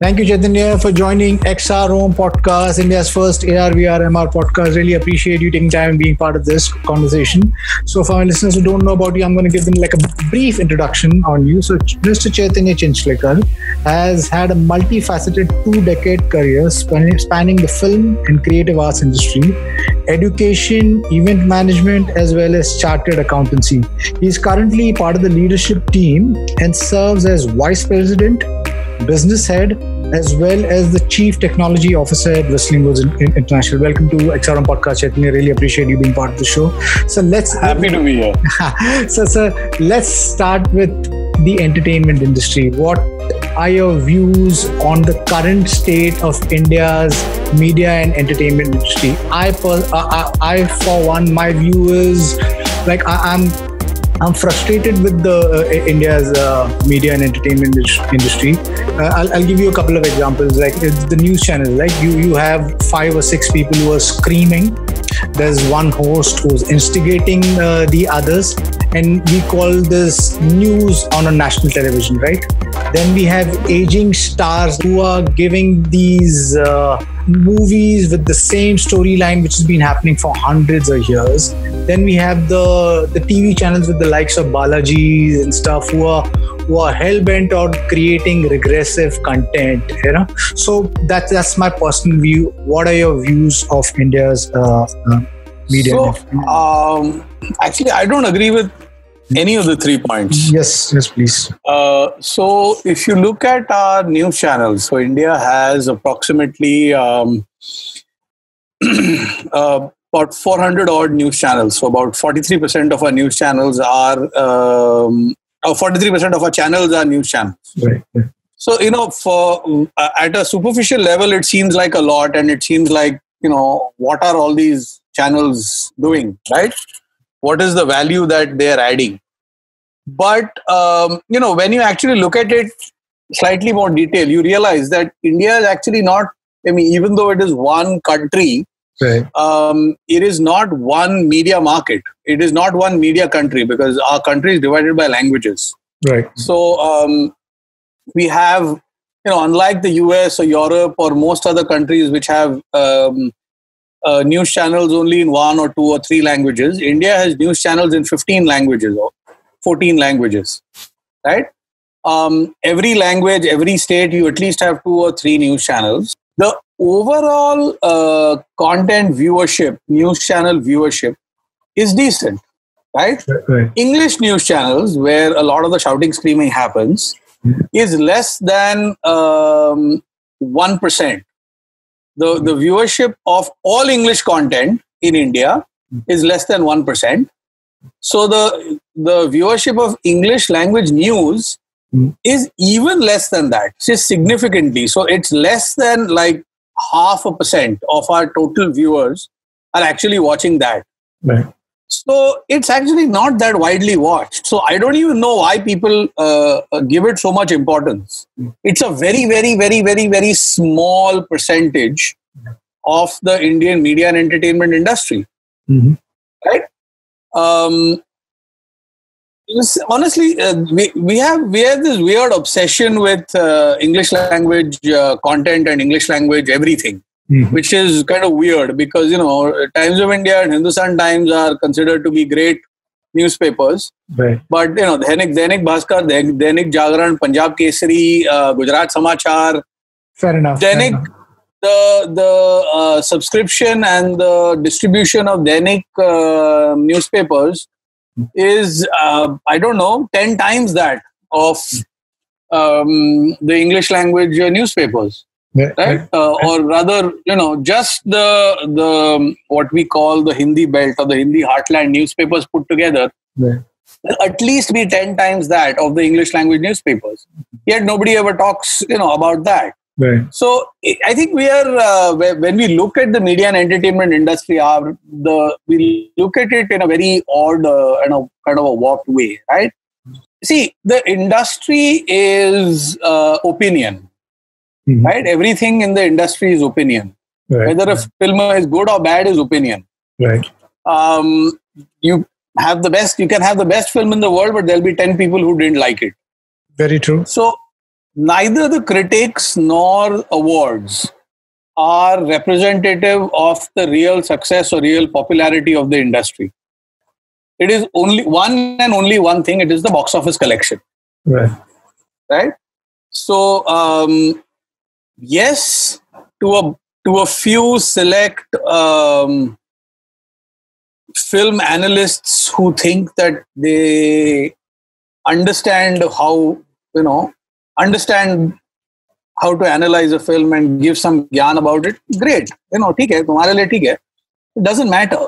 Thank you, Chaitanya, for joining XR Home Podcast, India's first AR, VR, MR podcast. Really appreciate you taking time and being part of this conversation. So, for my listeners who don't know about you, I'm going to give them like a brief introduction on you. So, Mr. Chaitanya Chinchlikar has had a multifaceted two-decade career spanning the film and creative arts industry, education, event management, as well as chartered accountancy. He is currently part of the leadership team and serves as vice president business head, as well as the chief technology officer at Whistling Woods International. Welcome to XR Home Podcast, I Really appreciate you being part of the show. So let's happy to be here. so, sir, let's start with the entertainment industry. What are your views on the current state of India's media and entertainment industry? I, uh, I, I for one, my view is like I, I'm I'm frustrated with the uh, India's uh, media and entertainment industry. Uh, I'll, I'll, give you a couple of examples. Like the news channels, like you you have five or six people who are screaming. There's one host who's instigating uh, the others, and we call this news on a national television, right? Then we have aging stars who are giving these uh, movies with the same storyline which has been happening for hundreds of years. Then we have the the TV channels with the likes of Balaji and stuff who are who are hell bent on creating regressive content. You know, so that's that's my personal view. What are your views of India's uh, uh, media? So, um, actually, I don't agree with any of the three points. Yes, yes, please. Uh, so, if you look at our news channels, so India has approximately um, uh, about 400 odd news channels. So, about 43% of our news channels are, um, or 43% of our channels are news channels. Right. So, you know, for uh, at a superficial level, it seems like a lot, and it seems like, you know, what are all these channels doing, right? What is the value that they are adding. But um, you know when you actually look at it slightly more detail you realize that india is actually not i mean even though it is one country right. um, it is not one media market. It is not one media country because our country is divided by languages. Right. So um, we have you know unlike the us or europe or most other countries which have um, uh, news channels only in one or two or three languages. India has news channels in 15 languages or 14 languages, right? Um, every language, every state, you at least have two or three news channels. The overall uh, content viewership, news channel viewership, is decent, right? right? English news channels, where a lot of the shouting, screaming happens, mm-hmm. is less than um, 1% the, the viewership of all English content in India is less than 1%. So the, the viewership of English language news is even less than that, just significantly. So it's less than like half a percent of our total viewers are actually watching that. Right. So it's actually not that widely watched. So I don't even know why people uh, uh give it so much importance. It's a very, very, very, very, very small percentage of the Indian media and entertainment industry. Mm-hmm. Right? Um, honestly, uh, we, we have we have this weird obsession with uh, English language uh, content and English language everything mm-hmm. which is kind of weird because you know Times of India and Hindustan Times are considered to be great newspapers. Right. But you know, Dainik, Dainik Bhaskar, Dainik Jagran, Punjab Kesari, uh, Gujarat Samachar. Fair enough. Dainik, fair enough. the the uh, subscription and the distribution of Dainik uh, newspapers is uh, I don't know ten times that of um, the English language uh, newspapers yeah, right? Uh, or rather, you know, just the the what we call the Hindi belt or the Hindi heartland newspapers put together. Yeah. At least be ten times that of the English language newspapers. Yet nobody ever talks, you know, about that. Right. So I think we are uh, when we look at the media and entertainment industry, our the we look at it in a very odd uh, and a kind of a warped way, right? See, the industry is uh, opinion mm-hmm. right? Everything in the industry is opinion. Right. Whether a film is good or bad is opinion. Right. Um, you have the best. You can have the best film in the world, but there'll be ten people who didn't like it. Very true. So neither the critics nor awards are representative of the real success or real popularity of the industry. It is only one and only one thing. It is the box office collection. Right. Right. So um, yes to a to a few select um, film analysts who think that they understand how you know understand how to analyze a film and give some gyan about it great. You know theek hai tumhare liye theek hai it doesn't matter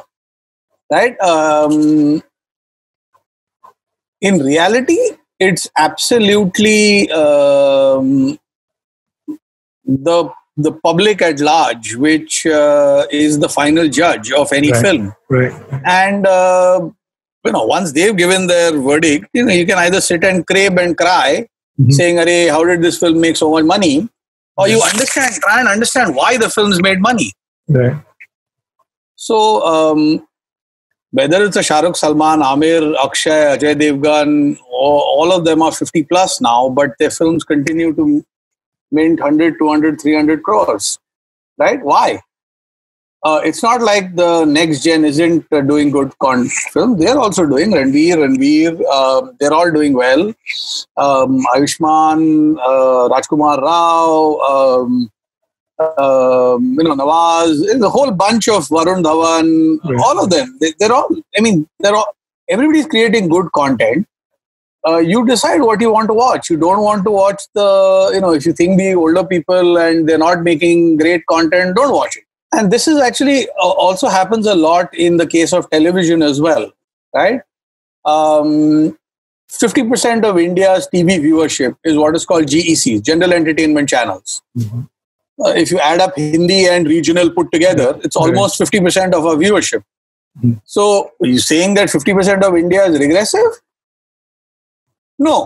right? Um, in reality it's absolutely um, the the public at large which uh, is the final judge of any Right. film Right. and uh, you know once they've given their verdict you know you can either sit and crave and cry Mhm. saying Arey, how did this film make so much money or you understand try and understand why the films made money Right. so um, whether it's a Shahrukh Salman Amir Akshay Ajay Devgan all, all of them are 50 plus now but their films continue to mint 100 200 300 crores right why uh, it's not like the next gen isn't uh, doing good con film. They're also doing Ranveer, Ranveer. Uh, they're all doing well. Um, Ayushmann, uh, Rajkummar Rao, um, um, you know Nawaz. There's a whole bunch of Varun Dhawan. Right. All of them. They, they're all. I mean, they're all. Everybody's creating good content. Uh, you decide what you want to watch. You don't want to watch the, you know, if you think the older people and they're not making great content, don't watch it and this is actually uh, also happens a lot in the case of television as well right um, 50% of india's tv viewership is what is called gecs general entertainment channels Mhm. uh, if you add up hindi and regional put together it's almost 50% of our viewership Mhm. so are you saying that 50% of india is regressive no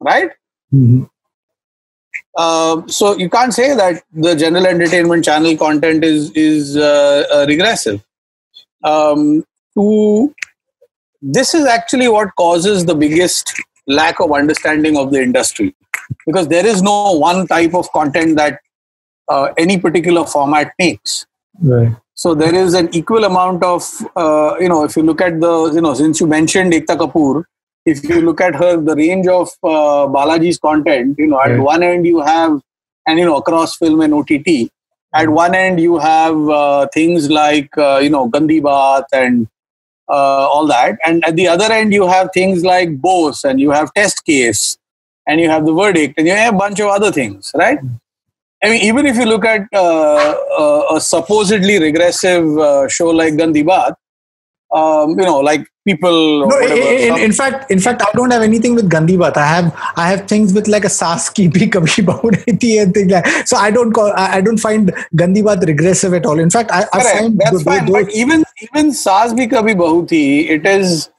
right Mhm. Um, so you can't say that the general entertainment channel content is is uh, uh, regressive. Um, to this is actually what causes the biggest lack of understanding of the industry because there is no one type of content that uh, any particular format makes. Right. So there is an equal amount of uh, you know if you look at the you know since you mentioned Ekta Kapoor, if you look at her the range of uh, Balaji's content, you know at one end you have and you know across film and OTT. At one end you have uh, things like uh, you know Gandii Baat and uh, all that, and at the other end you have things like Bose and you have Test Case and you have the verdict and you have a bunch of other things, right? I mean, even if you look at uh, uh, a supposedly regressive uh, show like Gandii Baat, um, you know, like people. No, whatever, in, in fact, in fact, I don't have anything with Gandii Baat. I have, I have things with like a Saas ki bhi kabhi bahu thi and things like. So I don't call, I, I don't find Gandii Baat regressive at all. In fact, I, I find that's those- fine. those- But even even Saas bhi kabhi bahu thi, it is.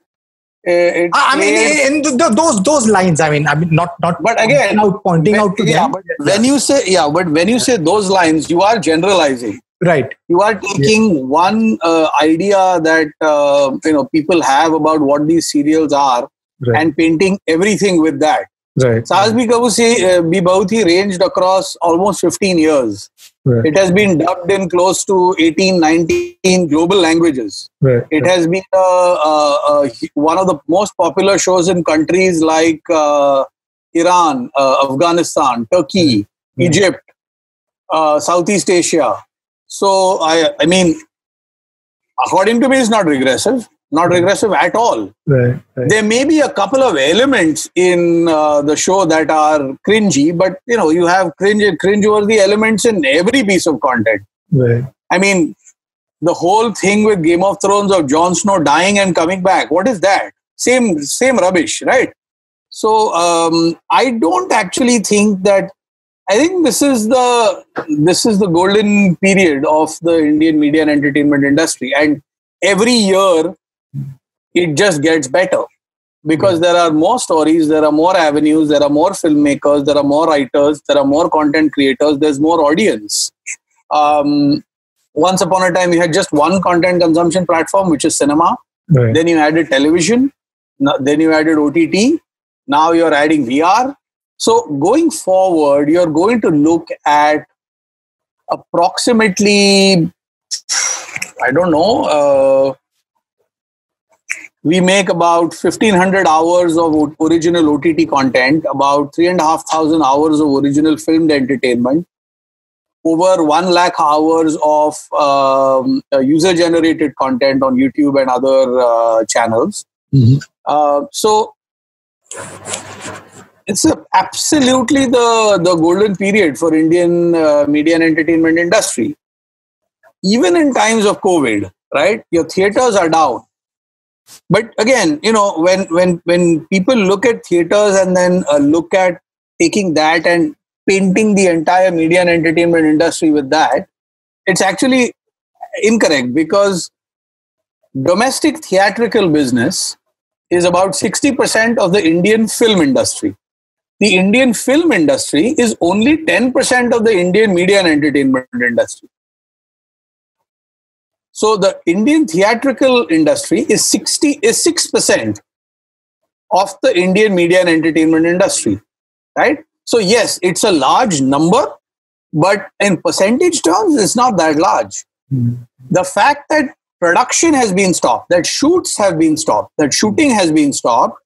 Uh, it I mean, in the, those those lines. I mean, I mean, not not. But again, pointing out, pointing out to yeah, them. but when you say yeah, but when you say those lines, you are generalizing. right, You are taking one uh, idea that uh, you know people have about what these serials are right, and painting everything with that. right, Saas Bhi Kabu Se- uh, Bhi Bahu Thi ranged across almost 15 years. Right, It has been dubbed in close to 18, 19 global languages. right, It has been uh, uh, uh, one of the most popular shows in countries like uh, Iran, uh, Afghanistan, Turkey. Egypt, uh, Southeast Asia. So, I, I mean, according to me, it's not regressive, not regressive at all. right, right, There may be a couple of elements in uh, the show that are cringy, but you know, you have cringe, cringeworthy elements in every piece of content. right. I mean, the whole thing with Game of Thrones of Jon Snow dying and coming back. What is that? Same, same rubbish, right? So um, I don't actually think that. I think this is the this is the golden period of the Indian media and entertainment industry, and every year it just gets better because there are more stories, there are more avenues, there are more filmmakers, there are more writers, there are more content creators, there's more audience. Um, once upon a time, you had just one content consumption platform, which is cinema. right. Then you added television. Then you added OTT. Now you're adding VR. So going forward, you're going to look at approximately, I don't know, uh, we make about 1500 hours of original OTT content, about 3,500 hours of original filmed entertainment, over 1 lakh hours of um, uh, user generated content on YouTube and other uh, channels. Mm-hmm. Uh, so it's absolutely the, the golden period for Indian uh, media and entertainment industry. Even in times of COVID, right? Your theaters are down. But again, you know, when when when people look at theaters and then uh, look at taking that and painting the entire media and entertainment industry with that, it's actually incorrect because domestic theatrical business is about 60% of the Indian film industry the Indian film industry is only 10% of the Indian media and entertainment industry. So the Indian theatrical industry is 60 is 6% of the Indian media and entertainment industry. Right? So yes, it's a large number, but in percentage terms, it's not that large. Mm-hmm. The fact that production has been stopped, that shoots have been stopped, that shooting has been stopped,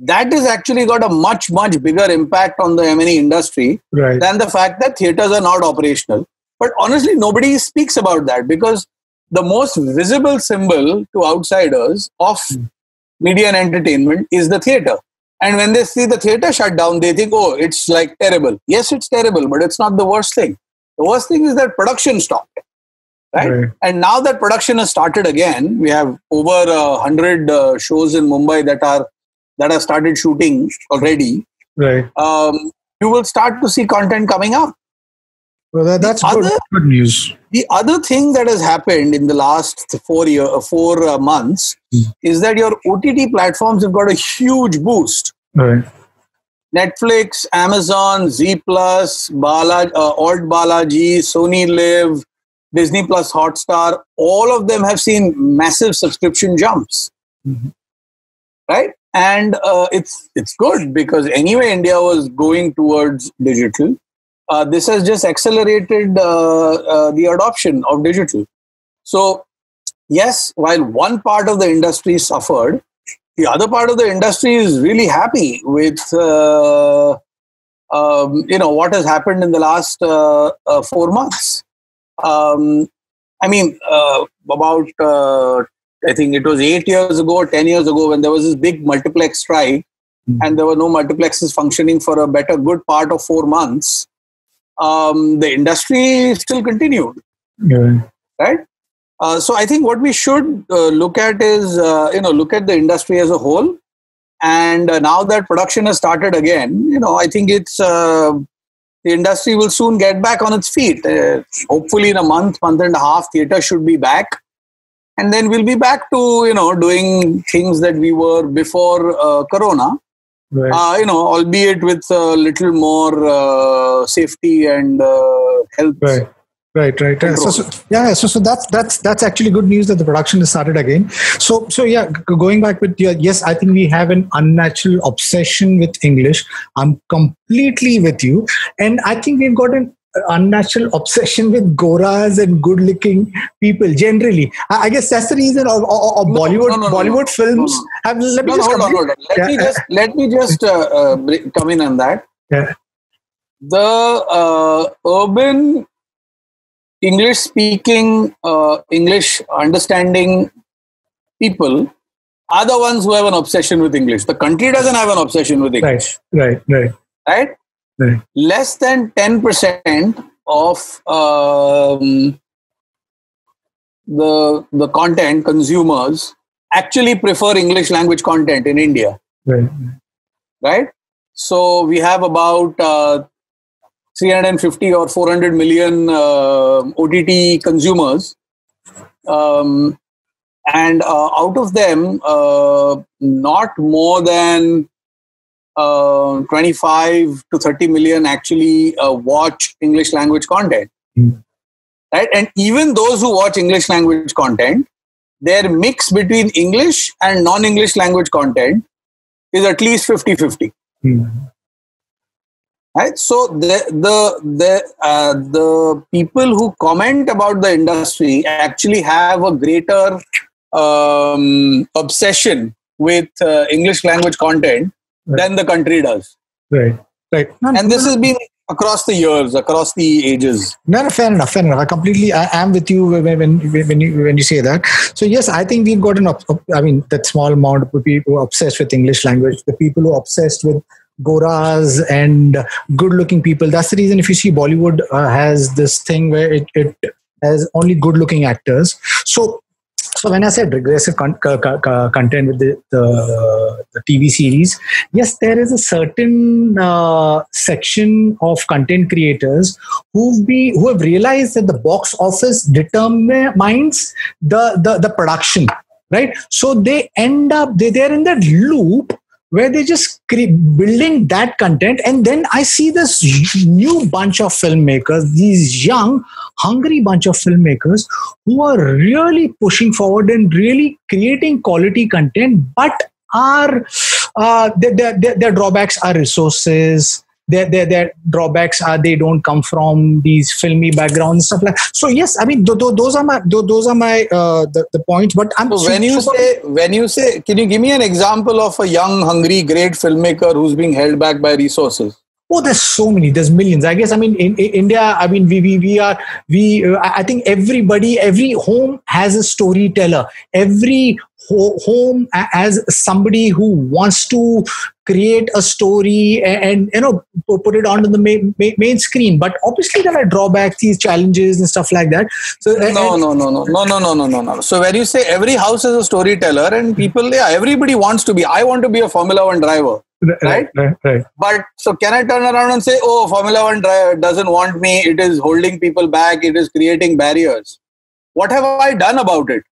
that has actually got a much much bigger impact on the M&E industry right. than the fact that theaters are not operational. But honestly, nobody speaks about that because the most visible symbol to outsiders of mm. media and entertainment is the theater. And when they see the theater shut down, they think, oh, it's like terrible. Yes, it's terrible, but it's not the worst thing. The worst thing is that production stopped. Right? right. And now that production has started again, we have over a hundred uh, shows in Mumbai that are that have started shooting already, right? Um, you will start to see content coming out. Well, that, that's good, other, good, news. The other thing that has happened in the last four year, four uh, months, mm. is that your OTT platforms have got a huge boost. Right. Netflix, Amazon, Z Plus, Bala, uh, Alt Balaji, Sony Live, Disney Plus, Hotstar, all of them have seen massive subscription jumps. Mm-hmm. Right? and uh, it's it's good because anyway India was going towards digital. Uh, this has just accelerated uh, uh, the adoption of digital. So yes, while one part of the industry suffered, the other part of the industry is really happy with uh, um, you know what has happened in the last uh, four months. Um, I mean, about I think it was eight years ago or 10 years ago when there was this big multiplex strike mm-hmm. and there were no multiplexes functioning for a better good part of four months. Um, the industry still continued. Yeah. Right? Uh, so I think what we should uh, look at is, uh, you know, look at the industry as a whole. And uh, now that production has started again, you know, I think it's uh, the industry will soon get back on its feet. Uh, hopefully, in a month, month and a half, theater should be back and then we'll be back to you know doing things that we were before uh, corona right. uh, you know albeit with a little more uh, safety and uh, health right. Right right so, so, yeah so so that's that's that's actually good news that the production has started again. So so yeah going back with your yes i think we have an unnatural obsession with english. I'm completely with you. And i think we've got an unnatural obsession with goras and good looking people generally. I guess that's the reason of, of bollywood no, no, no, bollywood films have let me just hold on, hold on. let yeah. me just let me just uh, uh, come in on that. Yeah. the uh, urban english speaking uh, english understanding people are the ones who have an obsession with english. The country doesn't have an obsession with english. right right right. Right Right. Less than 10% of um, the, the content consumers actually prefer English language content in India. Right. Right? So we have about uh, 350 or 400 million uh, OTT consumers. Um, and uh, out of them, uh, not more than uh, 25 to 30 million actually uh, watch English language content. Mm. Right? And even those who watch English language content, their mix between English and non English language content is at least 50 50. Mm. right so the the the uh, the people who comment about the industry actually have a greater um, obsession with uh, english language content right. than the country does. Right. Right. And this has been across the years across the ages. No, no fair enough fair enough. I completely i am with you when when when you when you say that. So yes i think we've got an i mean that small amount of people who are obsessed with english language the people who are obsessed with goras and good looking people. That's the reason if you see bollywood uh, has this thing where it, it has only good looking actors. So so when I said regressive con- content with the, the, the, TV series, yes, there is a certain uh, section of content creators who've be who have realized that the box office determines the the, the production, right? So they end up they they're in that loop where they just building that content and then i see this new bunch of filmmakers these young hungry bunch of filmmakers who are really pushing forward and really creating quality content but are uh, their, their, their drawbacks are resources their, their, their drawbacks are they don't come from these filmy backgrounds stuff like so yes i mean th- th- those are my th- those are my uh, the, the points but i'm so when you say when you say can you give me an example of a young hungry great filmmaker who's being held back by resources Oh, there's so many. There's millions. I guess. I mean, in, in India, I mean, we we, we are we. Uh, I think everybody, every home has a storyteller. Every ho- home as somebody who wants to create a story and, and you know put it onto the main, main screen. But obviously, there are drawbacks, these challenges, and stuff like that. So no, no, no, no, no, no, no, no, no, no. So when you say every house is a storyteller, and people, yeah, everybody wants to be. I want to be a Formula One driver right? Right, right? But so can I turn around and say, oh, Formula One driver doesn't want me, it is holding people back, it is creating barriers. What have I done about it?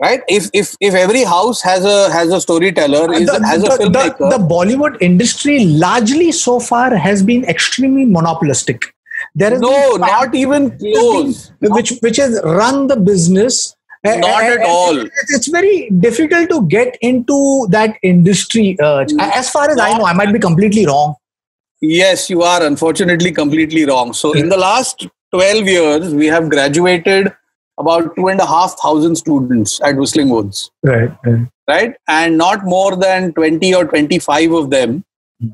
Right? If if if every house has a has a storyteller, is, the, has a filmmaker. The, the Bollywood industry largely so far has been extremely monopolistic. There is no, not even close. Which which has run the business not at all. It's very difficult to get into that industry. Uh, as far as I know, I might be completely wrong. Yes, you are unfortunately completely wrong. So, in the last 12 years, we have graduated about two and a half thousand students at Whistling Woods. Right. Right. right? And not more than 20 or 25 of them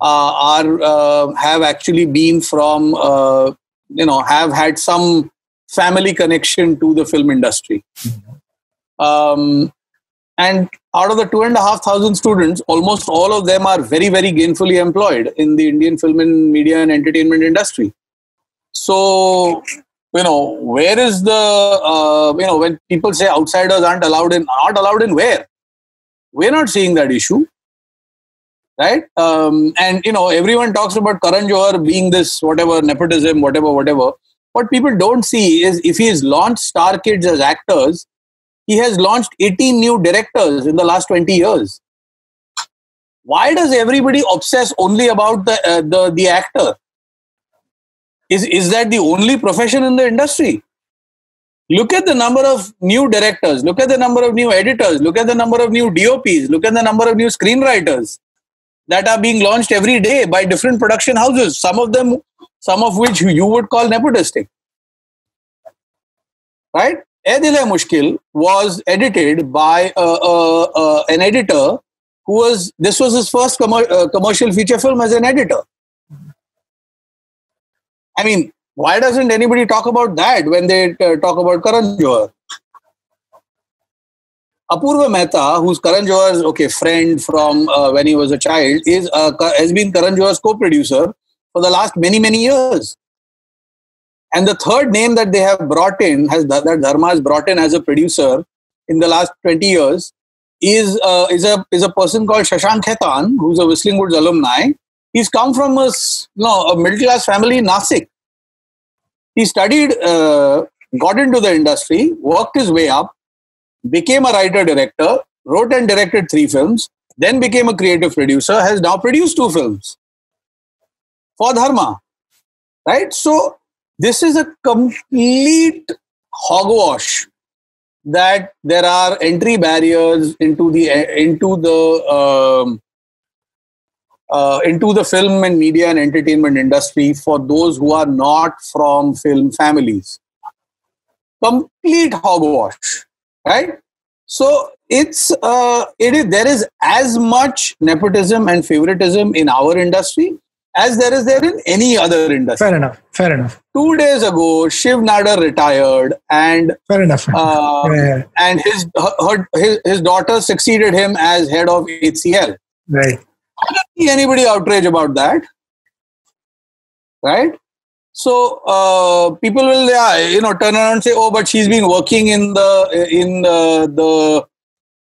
uh, are uh, have actually been from, uh, you know, have had some family connection to the film industry. Um, and out of the two and a half thousand students, almost all of them are very, very gainfully employed in the Indian film and media and entertainment industry. So, you know, where is the, uh, you know, when people say outsiders aren't allowed in, aren't allowed in where? We're not seeing that issue. Right? Um, and, you know, everyone talks about Karan Johar being this whatever, nepotism, whatever, whatever. What people don't see is if he's launched star kids as actors, he has launched 18 new directors in the last 20 years. Why does everybody obsess only about the, uh, the, the actor? Is, is that the only profession in the industry? Look at the number of new directors, look at the number of new editors, look at the number of new DOPs, look at the number of new screenwriters that are being launched every day by different production houses, some of them, some of which you would call nepotistic. Right? Ae Dil Hai Mushkil was edited by uh, uh, uh, an editor who was, this was his first uh, commercial feature film as an editor. I mean, why doesn't anybody talk about that when they uh, talk about Karan Johar? Apurva Mehta, who's Karan Johar's okay friend from uh, when he was a child, is has been Karan Johar's co-producer for the last many many years. And the third name that they have brought in, has that Dharma has brought in as a producer in the last 20 years, is uh, is a is a person called Shashank Khaitan, who's a Whistling Woods alumni. He's come from a you know, a middle class family in Nasik. He studied, uh, got into the industry, worked his way up, became a writer director, wrote and directed three films, then became a creative producer, has now produced two films for Dharma. Right? So this is a complete hogwash that there are entry barriers into the into the um, uh, into the film and media and entertainment industry for those who are not from film families. Complete hogwash, right? So it's uh, it is there is as much nepotism and favoritism in our industry as there is there in any other industry. Fair enough. Fair enough. Two days ago, Shiv Nadar retired, and fair enough. Uh, yeah. and his, her, his his daughter succeeded him as head of HCL. Right. I don't see anybody outrage about that. Right. So uh, people will, yeah, you know, turn around and say, "Oh, but she's been working in the in the,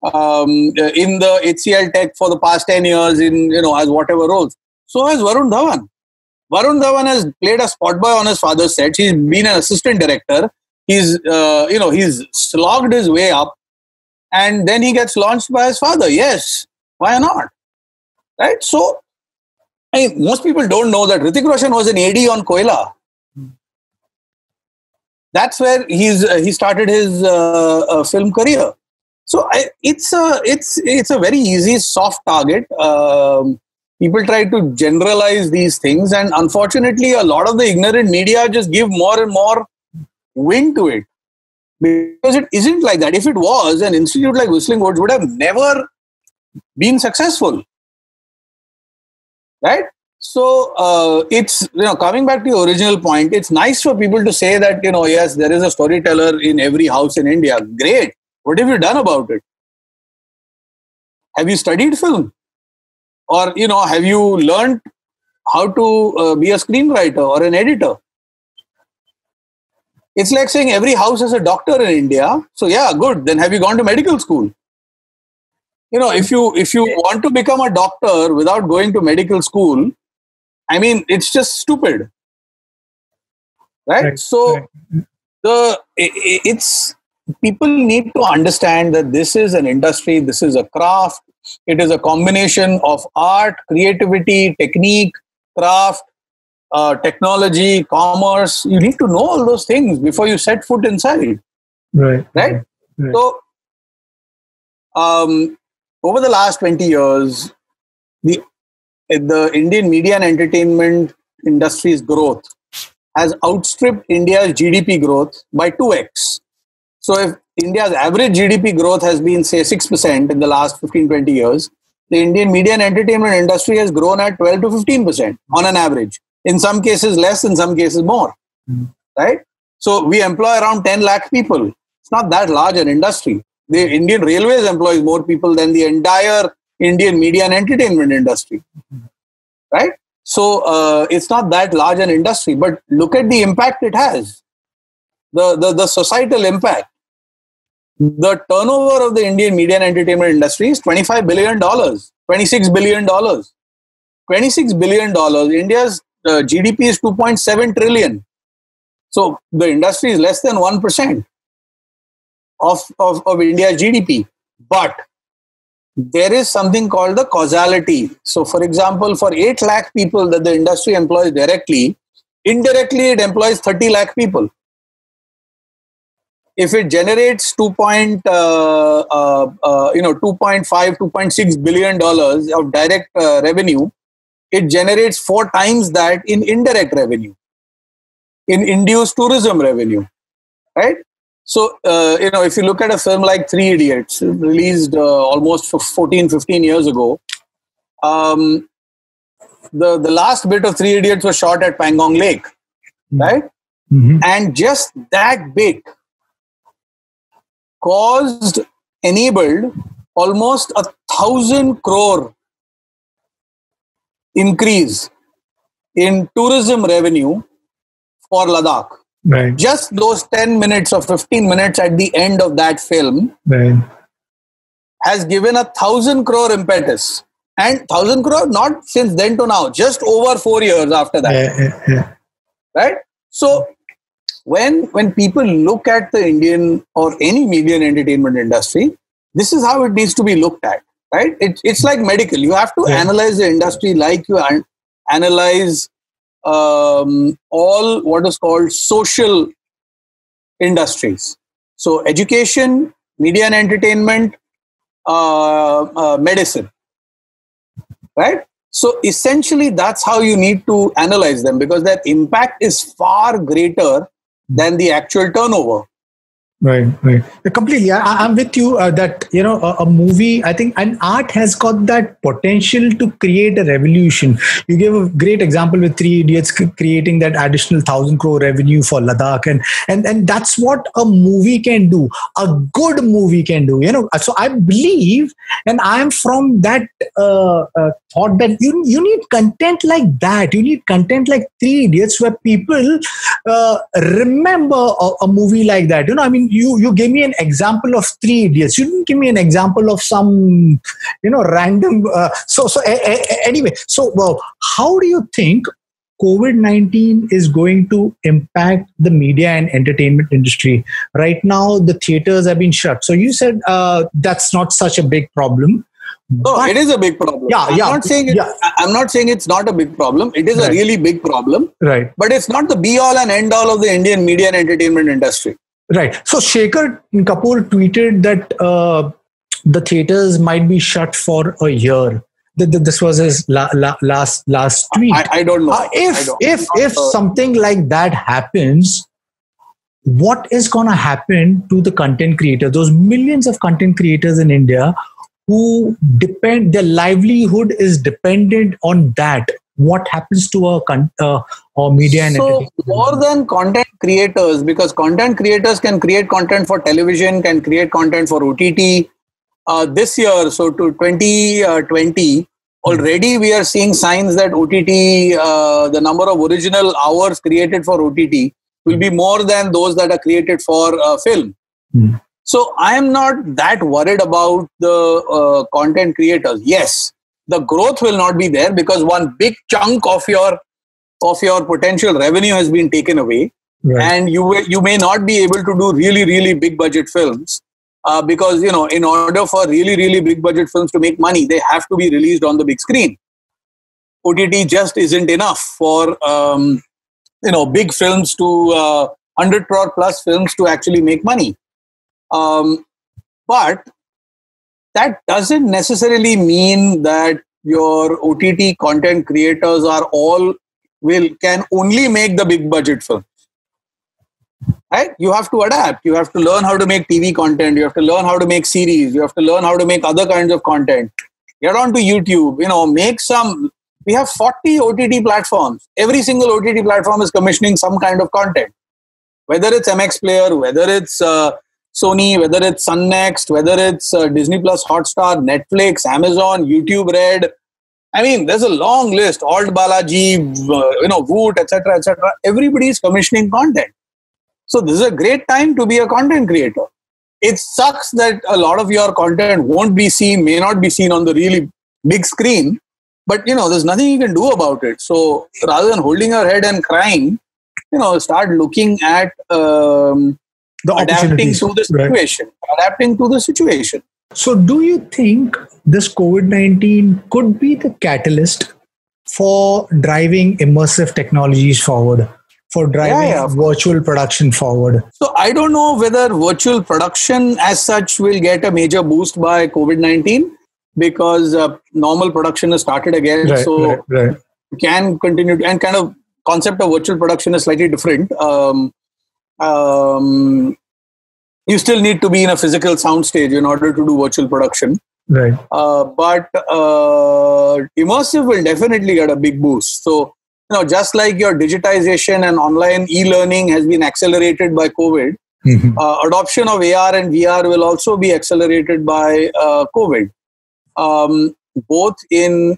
the um, in the HCL Tech for the past ten years in you know as whatever roles." So has Varun Dhawan. Varun Dhawan has played a spot boy on his father's set. He's been an assistant director. He's, uh, you know, he's slogged his way up, and then he gets launched by his father. Yes, why not? Right. So, I mean, most people don't know that Hrithik Roshan was an AD on Koyla. That's where he's uh, he started his uh, uh, film career. So I, it's a it's it's a very easy soft target. Um, people try to generalize these things and unfortunately a lot of the ignorant media just give more and more wing to it because it isn't like that if it was an institute like whistling woods would have never been successful right? So uh, it's you know coming back to the original point it's nice for people to say that you know yes there is a storyteller in every house in india. Great. What have you done about it? Have you studied film? Or you know have you learned how to uh, be a screenwriter or an editor? It's like saying every house has a doctor in india. So yeah good. Then have you gone to medical school you know if you if you want to become a doctor without going to medical school i mean it's just stupid right, right. so right. the it's people need to understand that this is an industry this is a craft it is a combination of art, creativity, technique, craft, uh, technology, commerce. You need to know all those things before you set foot inside. Right. Right. right. So, um, over the last 20 years, the the Indian media and entertainment industry's growth has outstripped India's GDP growth by 2x. So if India's average GDP growth has been, say, 6% in the last 15, 20 years, the Indian media and entertainment industry has grown at 12 to 15% on an average. In some cases less, in some cases more. Mm. Right? So we employ around 10 lakh people. It's not that large an industry. The Indian Railways employs more people than the entire Indian media and entertainment industry. Right? So uh, it's not that large an industry, but look at the impact it has. The, the, the societal impact the turnover of the Indian media and entertainment industry is $25 billion, $26 billion. $26 billion. India's uh, GDP is 2.7 trillion. So the industry is less than 1% of, of, of India's GDP. But there is something called the causality. So, for example, for 8 lakh people that the industry employs directly, indirectly it employs 30 lakh people if it generates 2. Uh, uh, uh, you know 2.5 2.6 billion dollars of direct uh, revenue it generates four times that in indirect revenue in induced tourism revenue right so uh, you know if you look at a film like three idiots released uh, almost 14 15 years ago um, the the last bit of three idiots was shot at pangong lake mm-hmm. right mm-hmm. and just that bit caused, enabled almost a thousand crore increase in tourism revenue for Ladakh. Right. Just those 10 minutes or 15 minutes at the end of that film right. has given a thousand crore impetus. And thousand crore, not since then to now, just over four years after that. Yeah, yeah, yeah. Right? So when when people look at the Indian or any media and entertainment industry, this is how it needs to be looked at, right? It, it's like medical. You have to analyze the industry like you an- analyze um, all what is called social industries. So education, media and entertainment, uh, uh, medicine, right? So essentially, that's how you need to analyze them because their impact is far greater than the actual turnover. Right, right. Completely. I, am with you uh, that, you know, a, a, movie, I think, an art has got that potential to create a revolution. You gave a great example with Three Idiots creating that additional thousand crore revenue for Ladakh. And, and, and that's what a movie can do. A good movie can do, you know. So I believe, and I'm from that uh, uh, thought that you, you need content like that. You need content like Three Idiots where people uh, remember a, a movie like that. You know, I mean, you you gave me an example of three idiots you didn't give me an example of some you know random uh, so so a, a, anyway so well, how do you think covid-19 is going to impact the media and entertainment industry right now the theaters have been shut so you said uh, that's not such a big problem no, but, it is a big problem. Yeah, I'm yeah. Not saying it, yeah. I'm not saying it's not a big problem. It is right. a really big problem. Right. But it's not the be all and end all of the Indian media and entertainment industry. Right. So Shekhar Kapur tweeted that uh, the theaters might be shut for a year. This was his la- la- last last tweet. I, I don't know. Uh, if don't if if something like that happens, what is going to happen to the content creators? Those millions of content creators in India who depend their livelihood is dependent on that what happens to a uh, or media and so more than content creators because content creators can create content for television can create content for ott uh, this year so to 2020 uh, already we are seeing signs that ott uh, the number of original hours created for ott will be more than those that are created for uh, film. Mm. so i am not that worried about the uh, content creators. Yes the growth will not be there because one big chunk of your of your potential revenue has been taken away. Right. and you you may not be able to do really really big budget films uh, because you know in order for really really big budget films to make money they have to be released on the big screen. Ott just isn't enough for um, you know big films to uh, 100 crore plus films to actually make money. Um, but that doesn't necessarily mean that your OTT content creators are all will can only make the big budget films. Right? You have to adapt. You have to learn how to make TV content. You have to learn how to make series. You have to learn how to make other kinds of content. Get onto YouTube. You know, make some. We have 40 OTT platforms. Every single OTT platform is commissioning some kind of content. Whether it's MX Player, whether it's uh, Sony, whether it's Sun Next, whether it's uh, Disney Plus, Hotstar, Netflix, Amazon, YouTube Red. I mean, there's a long list. Alt Balaji, uh, you know, Voot, etc., etc. Everybody is commissioning content. So this is a great time to be a content creator. It sucks that a lot of your content won't be seen, may not be seen on the really big screen, but you know, there's nothing you can do about it. So rather than holding your head and crying, you know, start looking at um, the adapting to the situation right. adapting to the situation so do you think this covid-19 could be the catalyst for driving immersive technologies forward for driving yeah, yeah. virtual production forward so i don't know whether virtual production as such will get a major boost by covid-19 because uh, normal production has started again right, so right, right. can continue to, and kind of concept of virtual production is slightly different um, um, you still need to be in a physical sound stage in order to do virtual production. Right. Uh, but uh, immersive will definitely get a big boost. So, you know, just like your digitization and online e-learning has been accelerated by COVID, mm-hmm. uh, adoption of AR and VR will also be accelerated by uh, COVID. Um, both in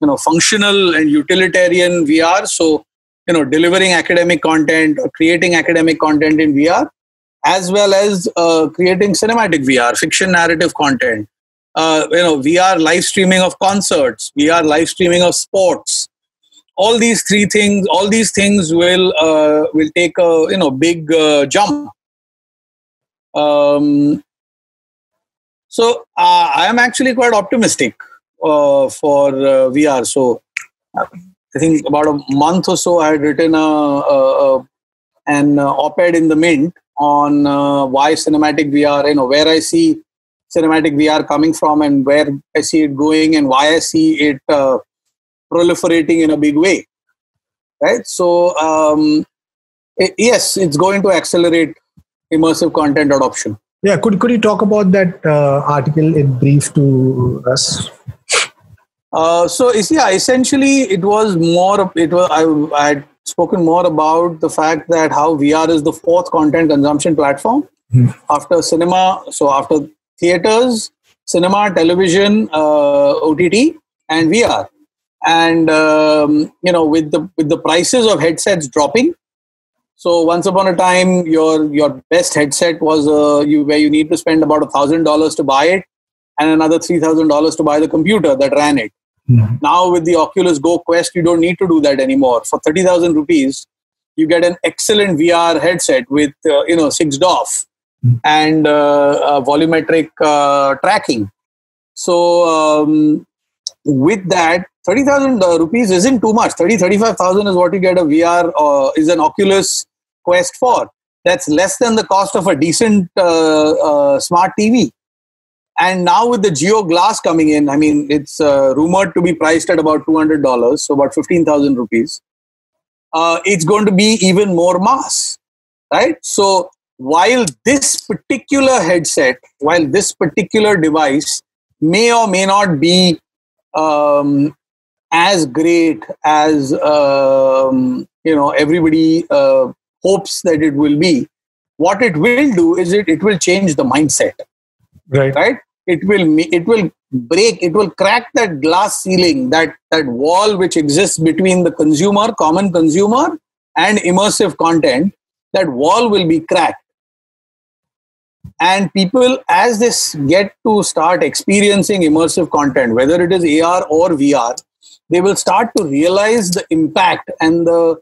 you know functional and utilitarian VR. So, you know, delivering academic content or creating academic content in VR, as well as uh, creating cinematic VR, fiction narrative content. Uh, you know, VR live streaming of concerts, VR live streaming of sports. All these three things, all these things will uh, will take a you know big uh, jump. Um, so uh, I am actually quite optimistic uh, for VR. So I think about a month or so, I had written a, a, a an op-ed in the Mint on uh, why cinematic VR, you know, where I see cinematic VR coming from and where I see it going and why I see it uh, proliferating in a big way right? So um, it, yes it's going to accelerate immersive content adoption. Yeah could, could you talk about that uh, article in brief to us uh, so yeah essentially it was more it was I, I had spoken more about the fact that how vr is the fourth content consumption platform. Hmm. after cinema so after theaters cinema television uh, ott and vr and um, you know with the with the prices of headsets dropping so once upon a time your your best headset was uh, you where you need to spend about a thousand dollars to buy it and another three thousand dollars to buy the computer that ran it mm-hmm. now with the oculus go quest you don't need to do that anymore for 30000 rupees you get an excellent vr headset with uh, you know 6 dof mm-hmm. and uh, volumetric uh, tracking so um, with that 30,000 uh, rupees isn't too much. 30, 35,000 is what you get a VR uh, is an Oculus Quest for. That's less than the cost of a decent uh smart TV. And now with the Jio Glass coming in, I mean, it's uh, rumored to be priced at about $200, so about 15,000 rupees. Uh, it's going to be even more mass, right? So while this particular headset, while this particular device may or may not be um, as great as um, you know everybody uh, hopes that it will be what it will do is it it will change the mindset right. right? It will it will break it will crack that glass ceiling that that wall which exists between the consumer common consumer and immersive content that wall will be cracked. And people as this get to start experiencing immersive content whether it is ar or vr they will start to realize the impact and the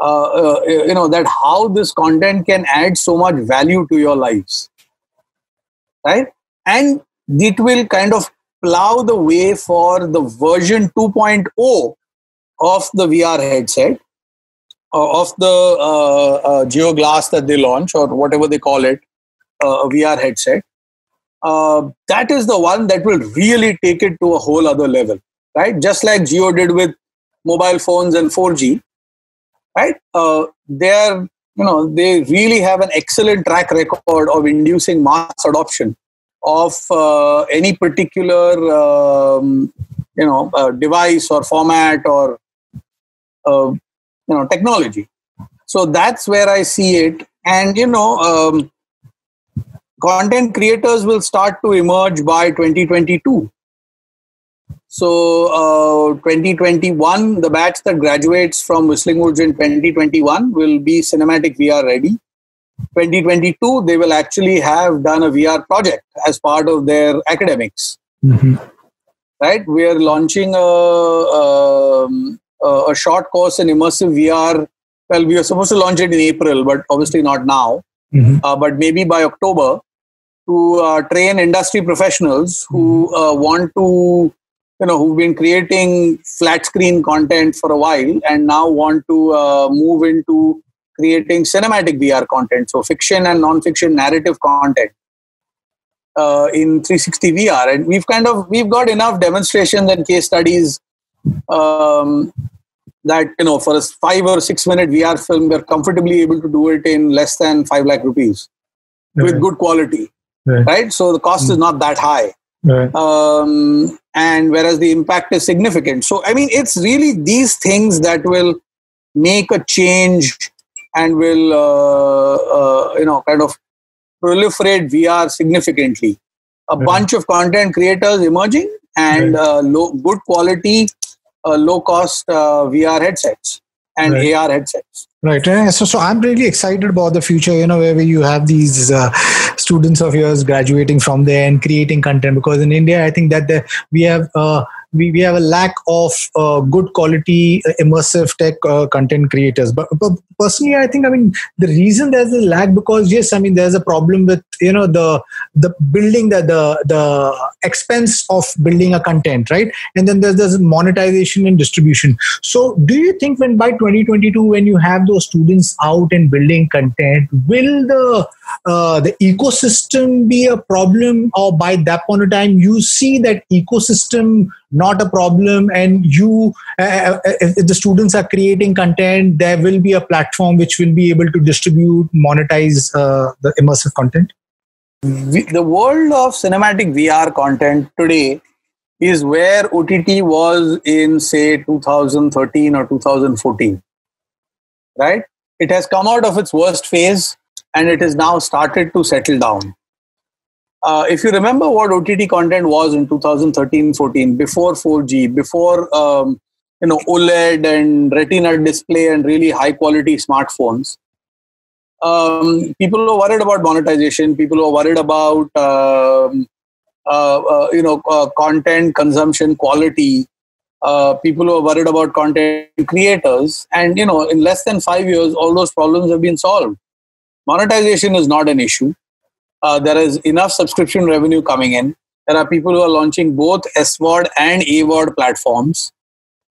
uh, uh, you know that how this content can add so much value to your lives right and it will kind of plow the way for the version 2.0 of the vr headset uh, of the uh, uh, Jio glass that they launch or whatever they call it uh, a vr headset that is the one that will really take it to a whole other level right? Just like Jio did with mobile phones and 4G, right? Uh, they're you know they really have an excellent track record of inducing mass adoption of uh, any particular um, you know uh, device or format or uh, you know technology. So that's where I see it, and you know. Um, content creators will start to emerge by 2022 so, uh, 2021, the batch that graduates from Whistling Woods in 2021 will be cinematic VR ready. 2022, they will actually have done a VR project as part of their academics. Mm-hmm. Right? We are launching a, um, a, a short course in immersive VR. Well, we are supposed to launch it in April, but obviously not now. Mm-hmm. Uh, but maybe by October to uh, train industry professionals who mm-hmm. uh, want to you know who've been creating flat screen content for a while and now want to uh, move into creating cinematic VR content, so fiction and non-fiction narrative content uh, in 360 VR. And we've kind of we've got enough demonstrations and case studies um, that you know for a five or six minute VR film, we're comfortably able to do it in less than five lakh rupees with good quality. Right. right. So the cost mm. is not that high. Right. Um, and whereas the impact is significant. So, I mean, it's really these things that will make a change and will, uh, uh, you know, kind of proliferate VR significantly. A right. bunch of content creators emerging and right. uh, low, good quality, uh, low cost uh, VR headsets and. AR headsets. Right. So, so I'm really excited about the future, you know, where you have these uh, students of yours graduating from there and creating content. Because in India, I think that the, we have uh, we, we have a lack of uh, good quality uh, immersive tech uh, content creators. But, but, personally i think i mean the reason there's a lack because yes i mean there's a problem with you know the the building the the, the expense of building a content right? And then there's, there's monetization and distribution. So do you think when by 2022 when you have those students out and building content will the uh, the ecosystem be a problem? Or by that point of time you see that ecosystem not a problem and you uh, if the students are creating content there will be a platform which will be able to distribute monetize uh, the immersive content? The world of cinematic vr content today is where ott was in say 2013 or 2014 right? It has come out of its worst phase and it has now started to settle down uh, if you remember what OTT content was in 2013-14, before 4G, before um, you know OLED and Retina display and really high quality smartphones, um, people were worried about monetization. People were worried about um, uh, uh, you know uh, content consumption quality. Uh, people were worried about content creators, and you know in less than five years, all those problems have been solved. Monetization is not an issue uh, there is enough subscription revenue coming in. There are people who are launching both SVOD and AVOD platforms,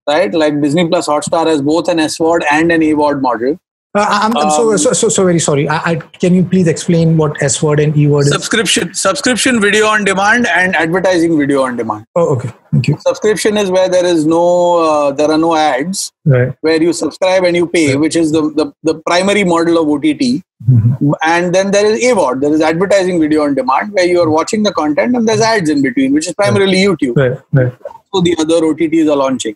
right? Like Disney Plus Hotstar has both an SVOD and an AVOD model. Uh, I'm, I'm um, so, so, so, so very sorry. I, I, can you please explain what SVOD and AVOD is? Subscription, subscription video on demand and advertising video on demand. Oh, okay. Thank you. Subscription is where there is no, uh, there are no ads, right. where you subscribe and you pay, right. which is the, the, the primary model of OTT. Mm-hmm. And then there is AVOD, there is advertising video on demand, where you are watching the content and there's ads in between, which is primarily right. YouTube. Right. Right. So the other OTTs are launching.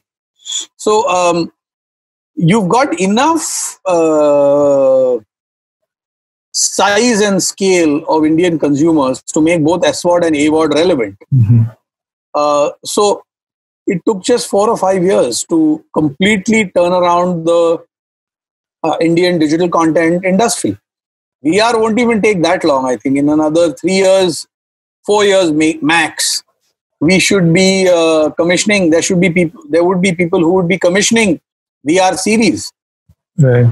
So um, you've got enough uh, size and scale of Indian consumers to make both SVOD and AVOD relevant. Mm-hmm. Uh, so it took just four or five years to completely turn around the uh, Indian digital content industry. VR won't even take that long, I think. In another three years, four years max, we should be uh, commissioning. There should be people. There would be people who would be commissioning VR series. Right.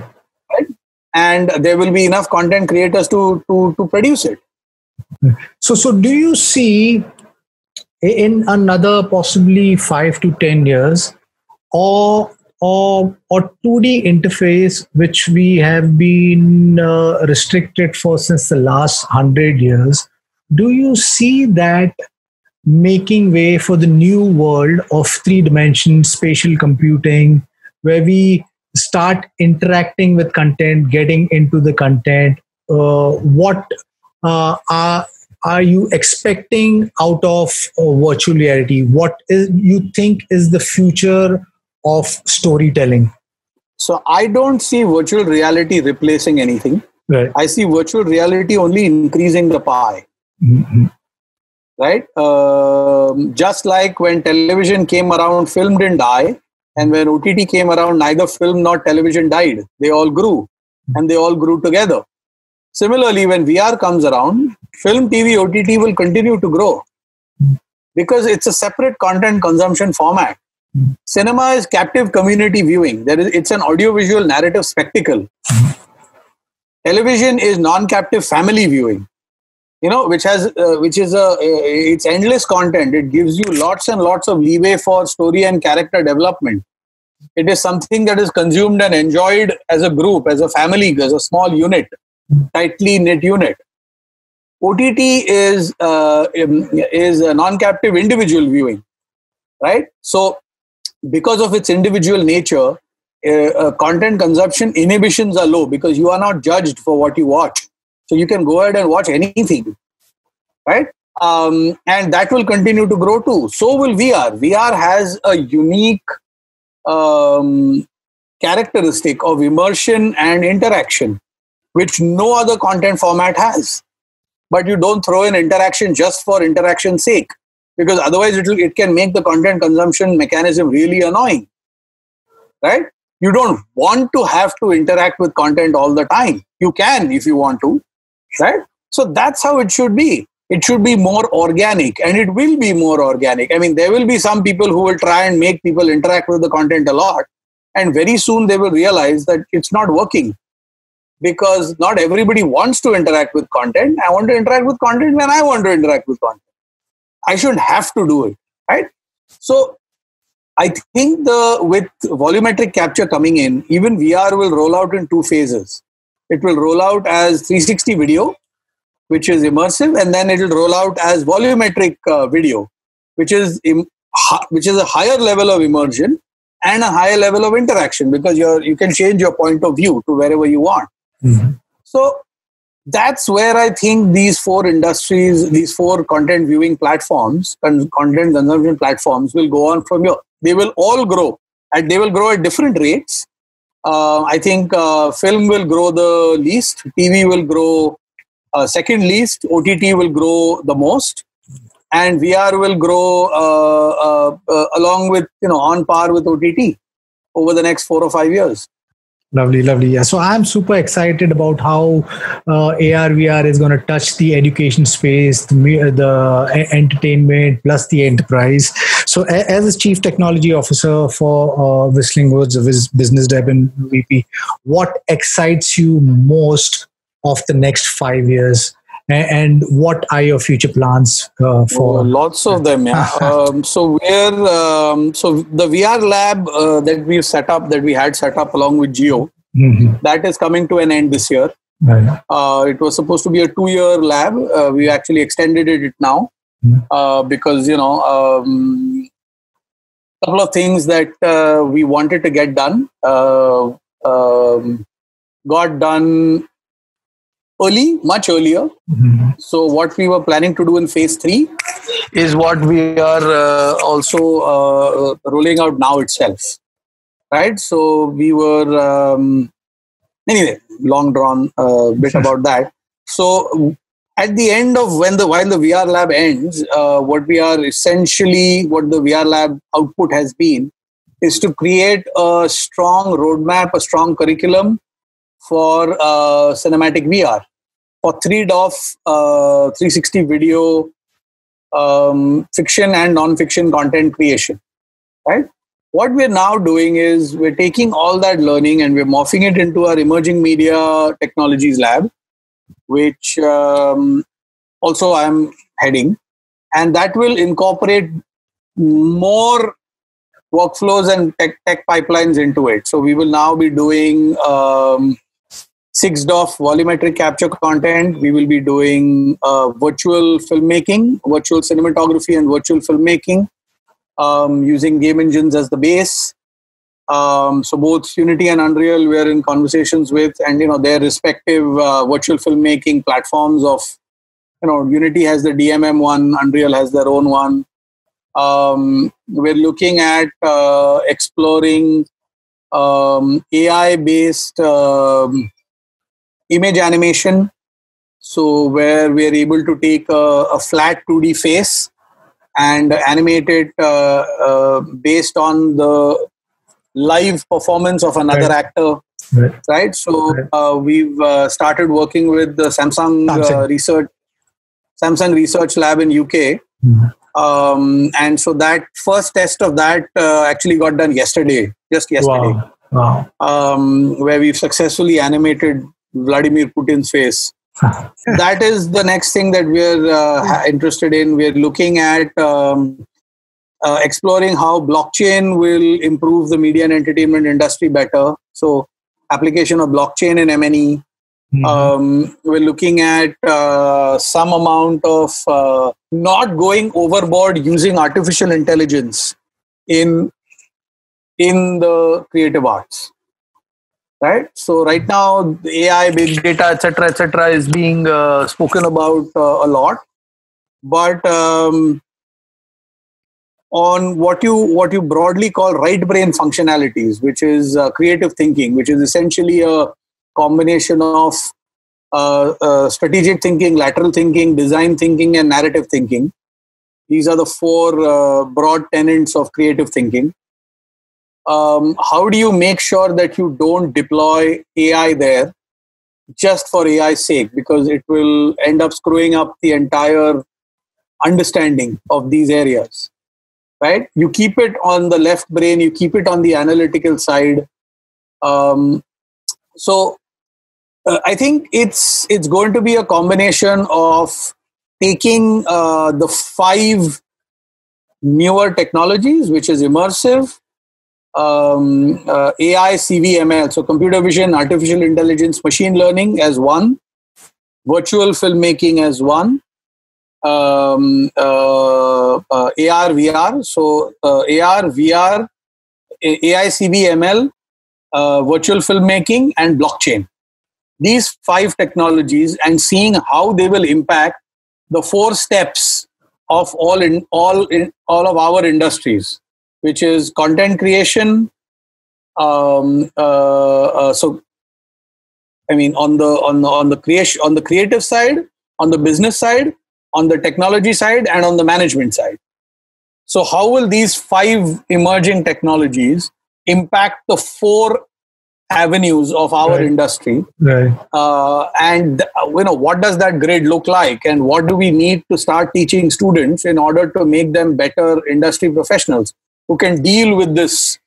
Right. And there will be enough content creators to to to produce it. So, so do you see in another possibly five to ten years, or or or 2D interface which we have been uh, restricted for since the last hundred years? Do you see that making way for the new world of three dimension spatial computing where we start interacting with content, getting into the content. Uh, what uh, are are you expecting out of uh, virtual reality? What is you think is the future of storytelling? So I don't see virtual reality replacing anything. Right. I see virtual reality only increasing the pie. Mm-hmm. Right. Um, just like when television came around, film didn't die. And when OTT came around, neither film nor television died. They all grew and they all grew together. Similarly, when VR comes around, film, TV, OTT will continue to grow because it's a separate content consumption format. Cinema is captive community viewing. There is, it's an audiovisual narrative spectacle. Television is non-captive family viewing. You know, which has, uh, which is a, it's endless content. It gives you lots and lots of leeway for story and character development. It is something that is consumed and enjoyed as a group, as a family, as a small unit, tightly knit unit. OTT is uh, is a non-captive individual viewing, right? So, because of its individual nature, uh, uh, content consumption inhibitions are low because you are not judged for what you watch. So you can go ahead and watch anything, right? Um, and that will continue to grow too. So will VR. VR has a unique um, characteristic of immersion and interaction, which no other content format has. But you don't throw in interaction just for interaction's sake, because otherwise it, it can make the content consumption mechanism really annoying. Right? You don't want to have to interact with content all the time. You can if you want to. Right? So that's how it should be. It should be more organic and it will be more organic. I mean there will be some people who will try and make people interact with the content a lot and very soon they will realize that it's not working. Because not everybody wants to interact with content. I want to interact with content when i want to interact with content. I shouldn't have to do it right? So i think the with volumetric capture coming in even vr will roll out in two phases it will roll out as 360 video which is immersive, and then it will roll out as volumetric uh, video, which is Im- which is a higher level of immersion and a higher level of interaction because you're you can change your point of view to wherever you want. Mm-hmm. So that's where I think these four industries, these four content viewing platforms and content consumption platforms will go on from here. They will all grow and they will grow at different rates. Uh, I think uh, film will grow the least, TV will grow uh, second least, OTT will grow the most, and VR will grow uh, uh, uh, along with you know on par with OTT over the next four or five years. Lovely, lovely. Yeah. So I'm super excited about how AR VR is going to touch the education space, the, the entertainment, plus the enterprise. So, as a chief technology officer for uh, Whistling Woods, business dev and VP, what excites you most of the next five years? and what are your future plans uh, for oh, lots of them yeah um, so we're um, so the vr lab uh, that we've set up that we had set up along with Jio, mm-hmm. that is coming to an end this year right. uh, it was supposed to be a two year lab uh, we actually extended it now mm-hmm. because you know um, couple of things that uh, we wanted to get done um, got done early, much earlier. Mm-hmm. So what we were planning to do in phase three is what we are uh, also uh, rolling out now itself. Right. So we were um, anyway long drawn uh, bit about that. So at the end of when the while the VR lab ends, uh, what we are essentially what the VR lab output has been is to create a strong roadmap, a strong curriculum for uh, cinematic VR for 3DOF uh, 360 video um, fiction and non-fiction content creation. Right. What we're now doing is we're taking all that learning and we're morphing it into our emerging media technologies lab, which um, also I'm heading, and that will incorporate more workflows and tech, tech pipelines into it. So we will now be doing um, 6DOF volumetric capture content. We will be doing uh, virtual filmmaking, virtual cinematography, and virtual filmmaking um, using game engines as the base. Um, so both Unity and Unreal we're in conversations with, and you know their respective uh, virtual filmmaking platforms. Of you know, Unity has the DMM one, Unreal has their own one. Um, we're looking at uh, exploring um, AI-based um, image animation. So where we are able to take a, a flat 2D face and animate it uh, uh, based on the live performance of another right. actor. Right. right? So right. Uh, we've uh, started working with the Samsung, uh, Samsung. research Samsung Research Lab in UK. Mm-hmm. Um, and so that first test of that uh, actually got done yesterday, just yesterday, wow. Wow. Um, where we've successfully animated Vladimir Putin's face. that is the next thing that we're uh, interested in. We're looking at um, uh, exploring how blockchain will improve the media and entertainment industry better. So, application of blockchain in M&E. Mm-hmm. Um, we're looking at uh, some amount of uh, not going overboard using artificial intelligence in in the creative arts right so right now ai big data etc etc is being uh, spoken about uh, a lot but um, on what you what you broadly call right brain functionalities which is uh, creative thinking which is essentially a combination of uh, uh, strategic thinking lateral thinking design thinking and narrative thinking these are the four uh, broad tenets of creative thinking um, how do you make sure that you don't deploy AI there just for AI's sake? Because it will end up screwing up the entire understanding of these areas. Right? You keep it on the left brain, you keep it on the analytical side. Um, so uh, I think it's it's going to be a combination of taking uh, the five newer technologies, which is immersive, um, uh, AI, CVML, so computer vision, artificial intelligence, machine learning as one, virtual filmmaking as one, um, uh, uh, AR, VR. So uh, AR, VR, AICV, ML, uh, virtual filmmaking, and blockchain. These five technologies, and seeing how they will impact the four steps of all in all in all of our industries, which is content creation. Um, uh, uh, so, I mean, on the on the on the creation on the creative side, on the business side, on the technology side, and on the management side. So, how will these five emerging technologies impact the four avenues of our Right. industry? Right. Uh, and uh, you know, what does that grade look like, and what do we need to start teaching students in order to make them better industry professionals who can deal with this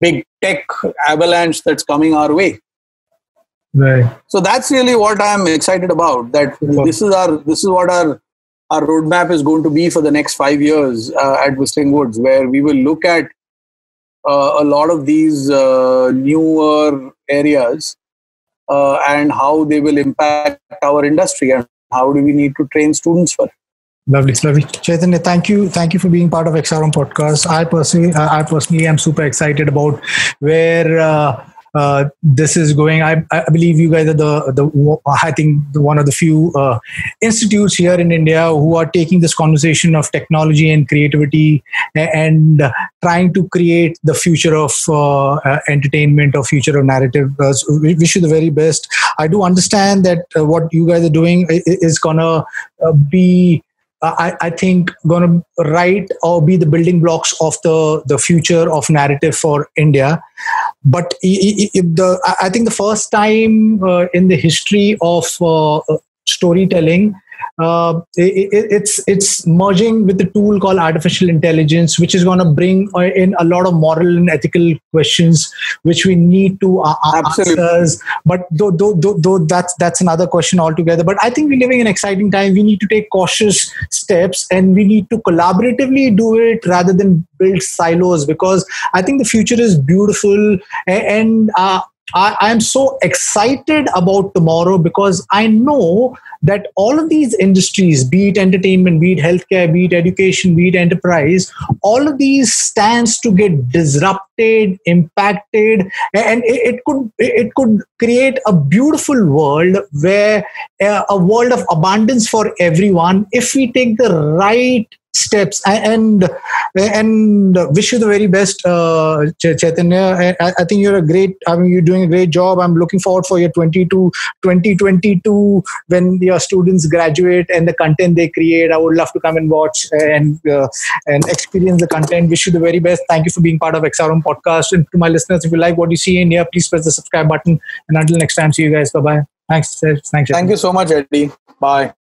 big tech avalanche that's coming our way? Right. so that's really what i'm excited about that this is our this is what our our roadmap is going to be for the next five years uh, at whistling woods where we will look at uh, a lot of these uh, newer areas and how they will impact our industry and how do we need to train students for it Lovely, lovely. Chaitanya, thank you, thank you for being part of XR Home podcast. I personally, I personally am super excited about where uh, uh, this is going. I, I believe you guys are the the I think one of the few uh, institutes here in India who are taking this conversation of technology and creativity a- and trying to create the future of uh, uh, entertainment or future of narrative. So we wish you the very best. I do understand that what you guys are doing is gonna be I, I think going to write or be the building blocks of the the future of narrative for India. But the I I think the first time uh, in the history of uh, uh, storytelling. Uh, i- i- it's it's merging with a tool called artificial intelligence, which is going to bring uh, in a lot of moral and ethical questions, which we need to uh, uh, answers. But though, though, though, though that's that's another question altogether. But I think we're living in an exciting time. We need to take cautious steps, and we need to collaboratively do it rather than build silos. Because I think the future is beautiful, a- and uh, I, I'm so excited about tomorrow because I know that all of these industries, be it entertainment, be it healthcare, be it education, be it enterprise, all of these stands to get disrupted, impacted, and it, could it could create a beautiful world where a world of abundance for everyone if we take the right steps. And and wish you the very best uh, chaitanya. I, I think you're a great i mean you're doing a great job. I'm looking forward for your 22 2022 when your students graduate and the content they create. I would love to come and watch and uh, and experience the content. Wish you the very best. Thank you for being part of XR Home podcast. And to my listeners if you like what you see in here please press the subscribe button. And until next time see you guys. Bye bye thanks thanks thank you so much eddie. Bye